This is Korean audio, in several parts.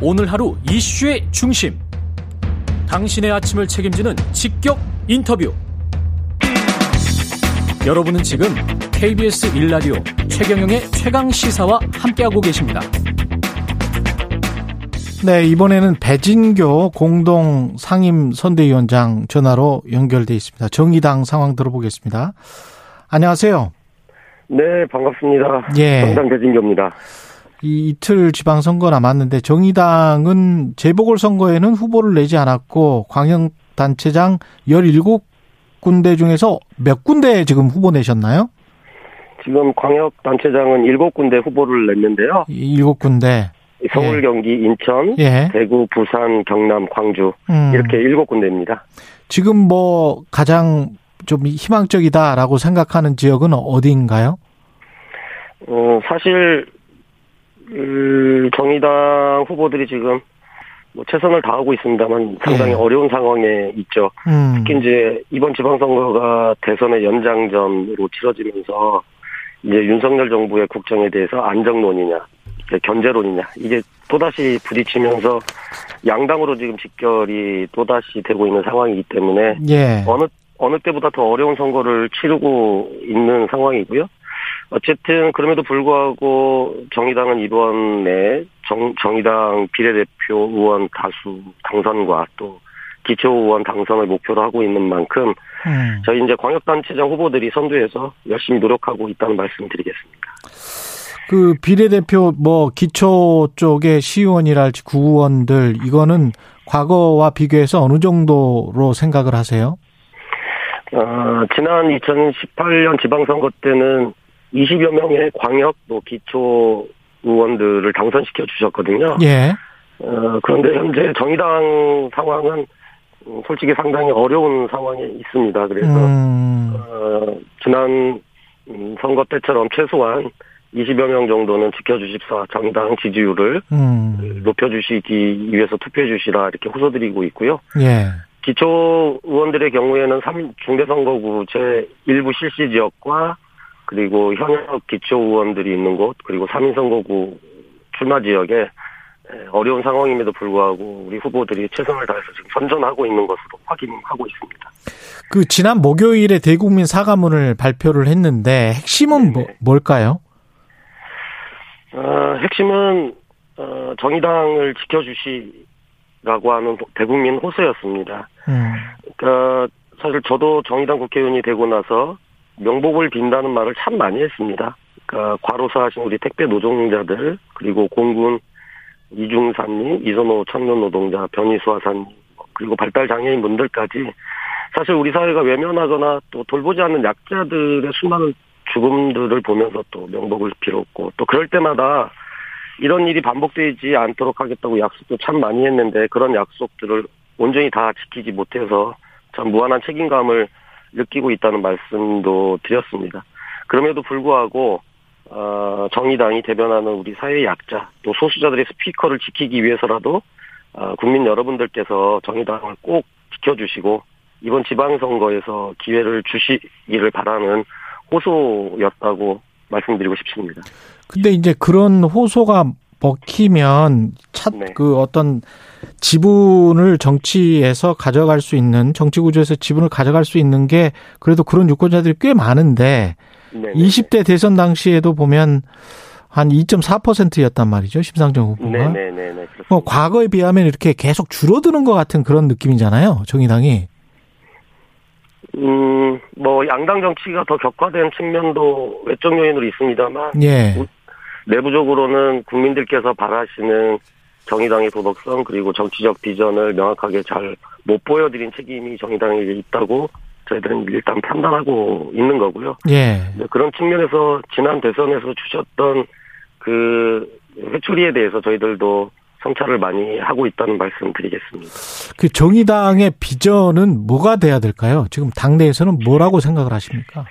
오늘 하루 이슈의 중심. 당신의 아침을 책임지는 직격 인터뷰. 여러분은 지금 KBS 일라디오 최경영의 최강 시사와 함께하고 계십니다. 네, 이번에는 배진교 공동 상임 선대위원장 전화로 연결돼 있습니다. 정의당 상황 들어보겠습니다. 안녕하세요. 네, 반갑습니다. 예. 정당 배진교입니다. 이 이틀 지방선거 남았는데 정의당은 재보궐선거에는 후보를 내지 않았고 광역단체장 17군데 중에서 몇 군데 지금 후보 내셨나요? 지금 광역단체장은 7군데 후보를 냈는데요. 7군데. 서울, 예. 경기, 인천, 예. 대구, 부산, 경남, 광주 음. 이렇게 7군데입니다. 지금 뭐 가장 좀 희망적이다라고 생각하는 지역은 어디인가요? 어, 사실 음, 정의당 후보들이 지금 뭐 최선을 다하고 있습니다만 상당히 예. 어려운 상황에 있죠. 음. 특히 이제 이번 지방선거가 대선의 연장전으로 치러지면서 이제 윤석열 정부의 국정에 대해서 안정론이냐, 견제론이냐 이게 또다시 부딪히면서 양당으로 지금 직결이 또다시 되고 있는 상황이기 때문에 예. 어느 어느 때보다 더 어려운 선거를 치르고 있는 상황이고요. 어쨌든 그럼에도 불구하고 정의당은 이번에 정, 정의당 비례대표 의원 다수 당선과 또 기초 의원 당선을 목표로 하고 있는 만큼 음. 저희 이제 광역단체장 후보들이 선두에서 열심히 노력하고 있다는 말씀드리겠습니다. 그 비례대표 뭐 기초 쪽의 시의원이랄지 구의원들 이거는 과거와 비교해서 어느 정도로 생각을 하세요? 어, 지난 2018년 지방선거 때는 20여 명의 광역 또 기초 의원들을 당선시켜 주셨거든요. 예. 어, 그런데 현재 정의당 상황은 음, 솔직히 상당히 어려운 상황에 있습니다. 그래서 음. 어, 지난 음, 선거 때처럼 최소한 20여 명 정도는 지켜주십사 정의당 지지율을 음. 높여주시기 위해서 투표해 주시라 이렇게 호소드리고 있고요. 예. 기초 의원들의 경우에는 3 중대선거구 제 일부 실시 지역과 그리고 현역 기초 의원들이 있는 곳 그리고 3인 선거구 출마 지역에 어려운 상황임에도 불구하고 우리 후보들이 최선을 다해서 지금 선전하고 있는 것으로 확인하고 있습니다. 그 지난 목요일에 대국민 사과문을 발표를 했는데 핵심은 뭐. 뭘까요? 어, 핵심은 어, 정의당을 지켜주시라고 하는 대국민 호소였습니다. 음. 그러니까 사실 저도 정의당 국회의원이 되고 나서 명복을 빈다는 말을 참 많이 했습니다. 그러니까 과로사 하신 우리 택배 노동자들 그리고 공군 이중산님, 이선호 청년 노동자, 변희수 하사님 그리고 발달 장애인 분들까지 사실 우리 사회가 외면하거나 또 돌보지 않는 약자들의 수많은 죽음들을 보면서 또 명복을 빌었고 또 그럴 때마다 이런 일이 반복되지 않도록 하겠다고 약속도 참 많이 했는데 그런 약속들을 온전히 다 지키지 못해서 참 무한한 책임감을 느끼고 있다는 말씀도 드렸습니다. 그럼에도 불구하고 어, 정의당이 대변하는 우리 사회 약자 또 소수자들의 스피커를 지키기 위해서라도 어, 국민 여러분들께서 정의당을 꼭 지켜주시고 이번 지방선거에서 기회를 주시기를 바라는 호소였다고 말씀드리고 싶습니다. 근데 이제 그런 호소가 먹히면 차, 네. 그 어떤 지분을 정치에서 가져갈 수 있는 정치 구조에서 지분을 가져갈 수 있는 게 그래도 그런 유권자들이 꽤 많은데 네, 20대 대선 당시에도 보면 한 2.4%였단 말이죠. 심상정 후보가. 네네네네 그렇습니다. 뭐 과거에 비하면 이렇게 계속 줄어드는 것 같은 그런 느낌이잖아요. 정의당이. 음, 뭐 양당 정치가 더 격화된 측면도 외적 요인으로 있습니다만 예. 내부적으로는 국민들께서 바라시는 정의당의 도덕성 그리고 정치적 비전을 명확하게 잘 못 보여드린 책임이 정의당에게 있다고 저희들은 일단 판단하고 있는 거고요. 예. 네, 그런 측면에서 지난 대선에서 주셨던 그 회초리에 대해서 저희들도 성찰을 많이 하고 있다는 말씀 드리겠습니다. 그 정의당의 비전은 뭐가 돼야 될까요? 지금 당내에서는 뭐라고 생각을 하십니까?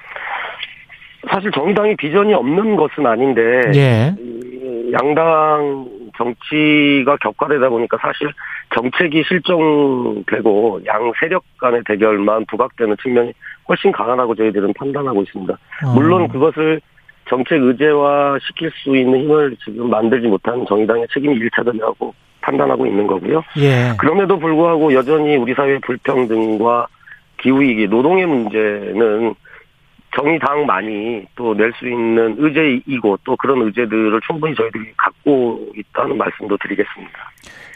사실 정의당이 비전이 없는 것은 아닌데 예. 이 양당 정치가 격화되다 보니까 사실 정책이 실종되고 양 세력 간의 대결만 부각되는 측면이 훨씬 강하다고 저희들은 판단하고 있습니다. 어. 물론 그것을 정책 의제화 시킬 수 있는 힘을 지금 만들지 못한 정의당의 책임이 일차적이라고 판단하고 있는 거고요. 예. 그럼에도 불구하고 여전히 우리 사회 불평등과 기후위기, 노동의 문제는 정의당만이 또 낼 수 있는 의제이고 또 그런 의제들을 충분히 저희들이 갖고 있다는 말씀도 드리겠습니다.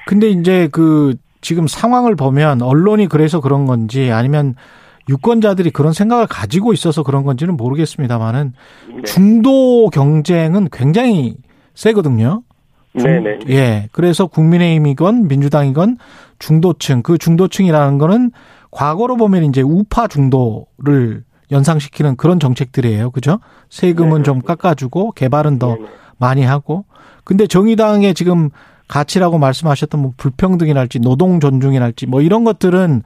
근데 이제 그 지금 상황을 보면 언론이 그래서 그런 건지 아니면 유권자들이 그런 생각을 가지고 있어서 그런 건지는 모르겠습니다만은 네. 중도 경쟁은 굉장히 세거든요. 중- 네네. 예. 그래서 국민의힘이건 민주당이건 중도층, 그 중도층이라는 거는 과거로 보면 이제 우파 중도를 연상시키는 그런 정책들이에요. 그죠? 세금은 네, 좀 깎아주고 개발은 더 네네. 많이 하고. 근데 정의당의 지금 가치라고 말씀하셨던 뭐 불평등이랄지 노동 존중이랄지 뭐 이런 것들은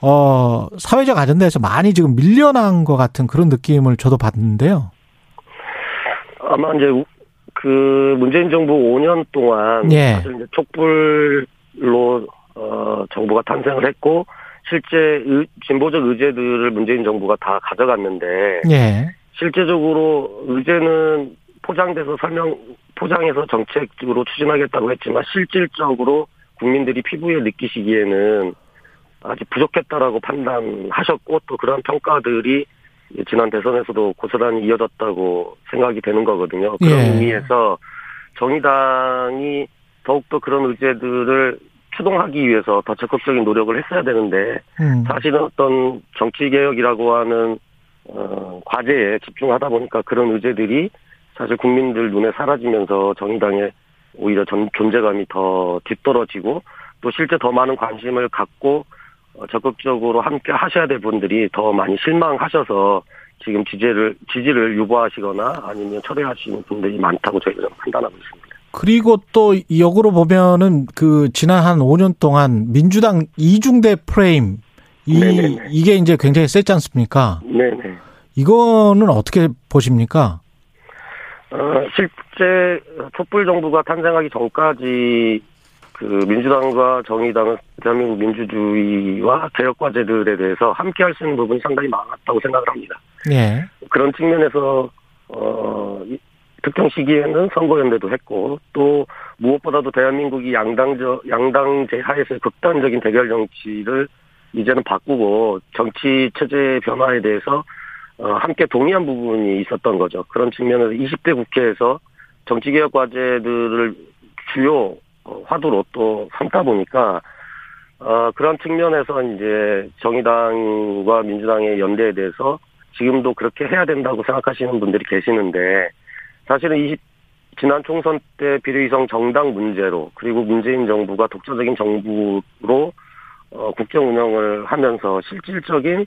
어 사회적 아젠다에서 많이 지금 밀려난 것 같은 그런 느낌을 저도 받는데요. 아마 이제 우- 그 문재인 정부 5년 동안 예. 사실 이제 촛불로 어 정부가 탄생을 했고 실제 의- 진보적 의제들을 문재인 정부가 다 가져갔는데 예. 실제적으로 의제는 포장돼서 설명 포장해서 정책적으로 추진하겠다고 했지만 실질적으로 국민들이 피부에 느끼시기에는 아직 부족했다라고 판단하셨고 또 그런 평가들이 지난 대선에서도 고스란히 이어졌다고 생각이 되는 거거든요. 그런 예. 의미에서 정의당이 더욱더 그런 의제들을 추동하기 위해서 더 적극적인 노력을 했어야 되는데 음. 사실은 어떤 정치 개혁이라고 하는 어, 과제에 집중하다 보니까 그런 의제들이 사실 국민들 눈에 사라지면서 정의당의 오히려 전, 존재감이 더 뒤떨어지고 또 실제 더 많은 관심을 갖고 어, 적극적으로 함께 하셔야 될 분들이 더 많이 실망하셔서 지금 지지를 지지를 유보하시거나 아니면 철회하시는 분들이 많다고 저희는 판단하고 있습니다. 그리고 또 역으로 보면은 그 지난 한 5년 동안 민주당 이중대 프레임 이 네네네. 이게 이제 굉장히 셌지 않습니까? 네네. 이거는 어떻게 보십니까? 어, 실제 촛불 정부가 탄생하기 전까지 그 민주당과 정의당은 대한민국 민주주의와 개혁 과제들에 대해서 함께 할 수 있는 부분이 상당히 많았다고 생각을 합니다. 예. 그런 측면에서 어 이- 특정 시기에는 선거연대도 했고 또 무엇보다도 대한민국이 양당저 양당제 하에서의 극단적인 대결 정치를 이제는 바꾸고 정치 체제 변화에 대해서 어, 함께 동의한 부분이 있었던 거죠. 그런 측면에서 20대 국회에서 정치개혁 과제들을 주요 어, 화두로 또 삼다 보니까 어, 그런 측면에서 이제 정의당과 민주당의 연대에 대해서 지금도 그렇게 해야 된다고 생각하시는 분들이 계시는데 사실은 20, 지난 총선 때 비례위성 정당 문제로 그리고 문재인 정부가 독자적인 정부로 어, 국정 운영을 하면서 실질적인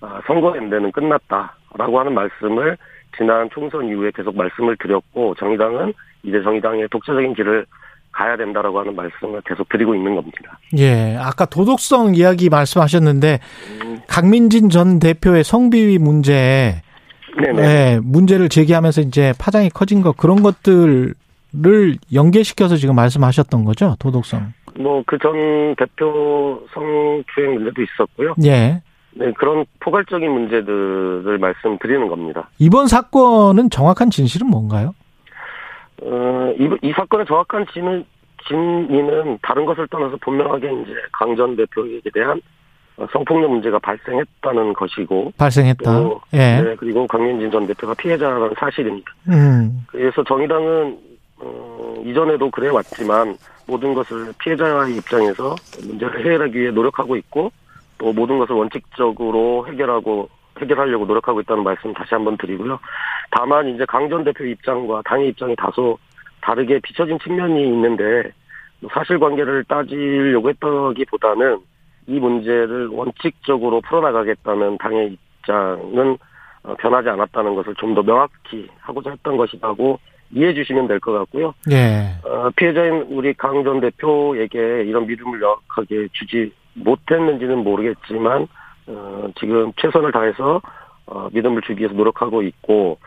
아, 선거 연대는 끝났다라고 하는 말씀을 지난 총선 이후에 계속 말씀을 드렸고 정의당은 이제 정의당의 독자적인 길을 가야 된다라고 하는 말씀을 계속 드리고 있는 겁니다. 예. 아까 도덕성 이야기 말씀하셨는데 음, 강민진 전 대표의 성비위 문제 네네. 예, 문제를 제기하면서 이제 파장이 커진 것 그런 것들을 연계시켜서 지금 말씀하셨던 거죠 도덕성. 뭐 그 전 대표 성추행 문제도 있었고요. 예. 네, 그런 포괄적인 문제들을 말씀드리는 겁니다. 이번 사건은 정확한 진실은 뭔가요? 어, 이, 이 사건의 정확한 진은, 진위는 다른 것을 떠나서 분명하게 이제 강전 대표에게 대한 어, 성폭력 문제가 발생했다는 것이고, 발생했다. 또, 예. 네, 그리고 강민진 전 대표가 피해자라는 사실입니다. 음. 그래서 정의당은 어, 이전에도 그래 왔지만 모든 것을 피해자의 입장에서 문제를 해결하기 위해 노력하고 있고 또 모든 것을 원칙적으로 해결하고 해결하려고 노력하고 있다는 말씀 다시 한번 드리고요. 다만 이제 강 전 대표 입장과 당의 입장이 다소 다르게 비춰진 측면이 있는데 사실관계를 따지려고 했다기보다는 이 문제를 원칙적으로 풀어나가겠다는 당의 입장은 어, 변하지 않았다는 것을 좀 더 명확히 하고자 했던 것이라고 이해해 주시면 될 것 같고요. 예. 어, 피해자인 우리 강 전 대표에게 이런 믿음을 명확하게 주지 못했는지는 모르겠지만 어, 지금 최선을 다해서 어, 믿음을 주기 위해서 노력하고 있고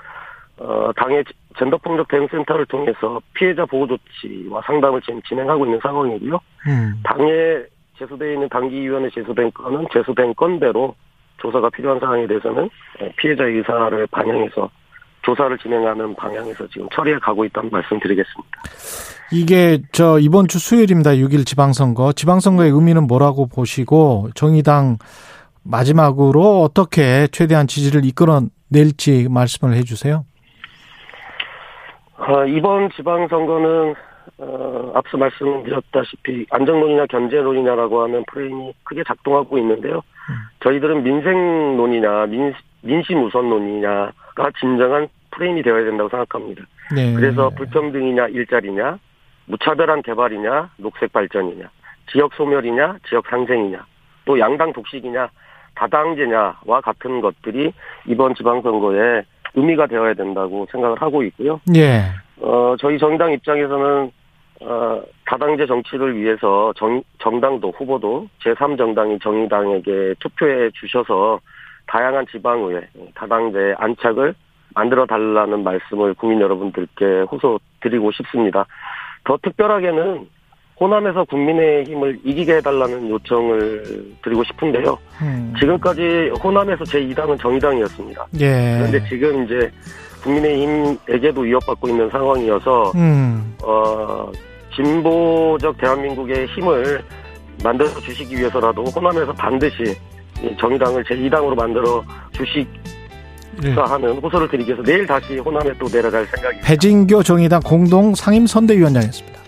어, 당의 젠더폭력 대응센터를 통해서 피해자 보호 조치와 상담을 지금 진행하고 있는 상황이고요. 음. 당에 제소되어 있는 당기위원회 제소된 건은 제소된 건대로 조사가 필요한 사항에 대해서는 어, 피해자의 의사를 반영해서 조사를 진행하는 방향에서 지금 처리해 가고 있다는 말씀드리겠습니다. 이게 저 이번 주 수요일입니다. 6일 지방선거. 지방선거의 의미는 뭐라고 보시고 정의당 마지막으로 어떻게 최대한 지지를 이끌어낼지 말씀을 해주세요. 어, 이번 지방선거는 어, 앞서 말씀드렸다시피 안정론이냐 견제론이냐라고 하는 프레임이 크게 작동하고 있는데요. 음. 저희들은 민생론이냐 민, 민심 우선론이냐가 진정한 프레임이 되어야 된다고 생각합니다. 네. 그래서 불평등이냐 일자리냐 무차별한 개발이냐 녹색 발전이냐 지역 소멸이냐 지역 상생이냐 또 양당 독식이냐 다당제냐와 같은 것들이 이번 지방선거에 의미가 되어야 된다고 생각을 하고 있고요. 예. 어, 저희 정의당 입장에서는 어, 다당제 정치를 위해서 정, 정당도 후보도 제3정당인 정의당에게 투표해 주셔서 다양한 지방의회 다당제 안착을 만들어 달라는 말씀을 국민 여러분들께 호소 드리고 싶습니다. 더 특별하게는 호남에서 국민의힘을 이기게 해달라는 요청을 드리고 싶은데요. 음. 지금까지 호남에서 제2당은 정의당이었습니다. 예. 그런데 지금 이제 국민의힘에게도 위협받고 있는 상황이어서 음. 어, 진보적 대한민국의 힘을 만들어 주시기 위해서라도 호남에서 반드시 정의당을 제2당으로 만들어 주시기 네. 하는 호소를 드리기 위해서 내일 다시 호남에 또 내려갈 생각입니다. 배진교 정의당 공동 상임 선대위원장이었습니다.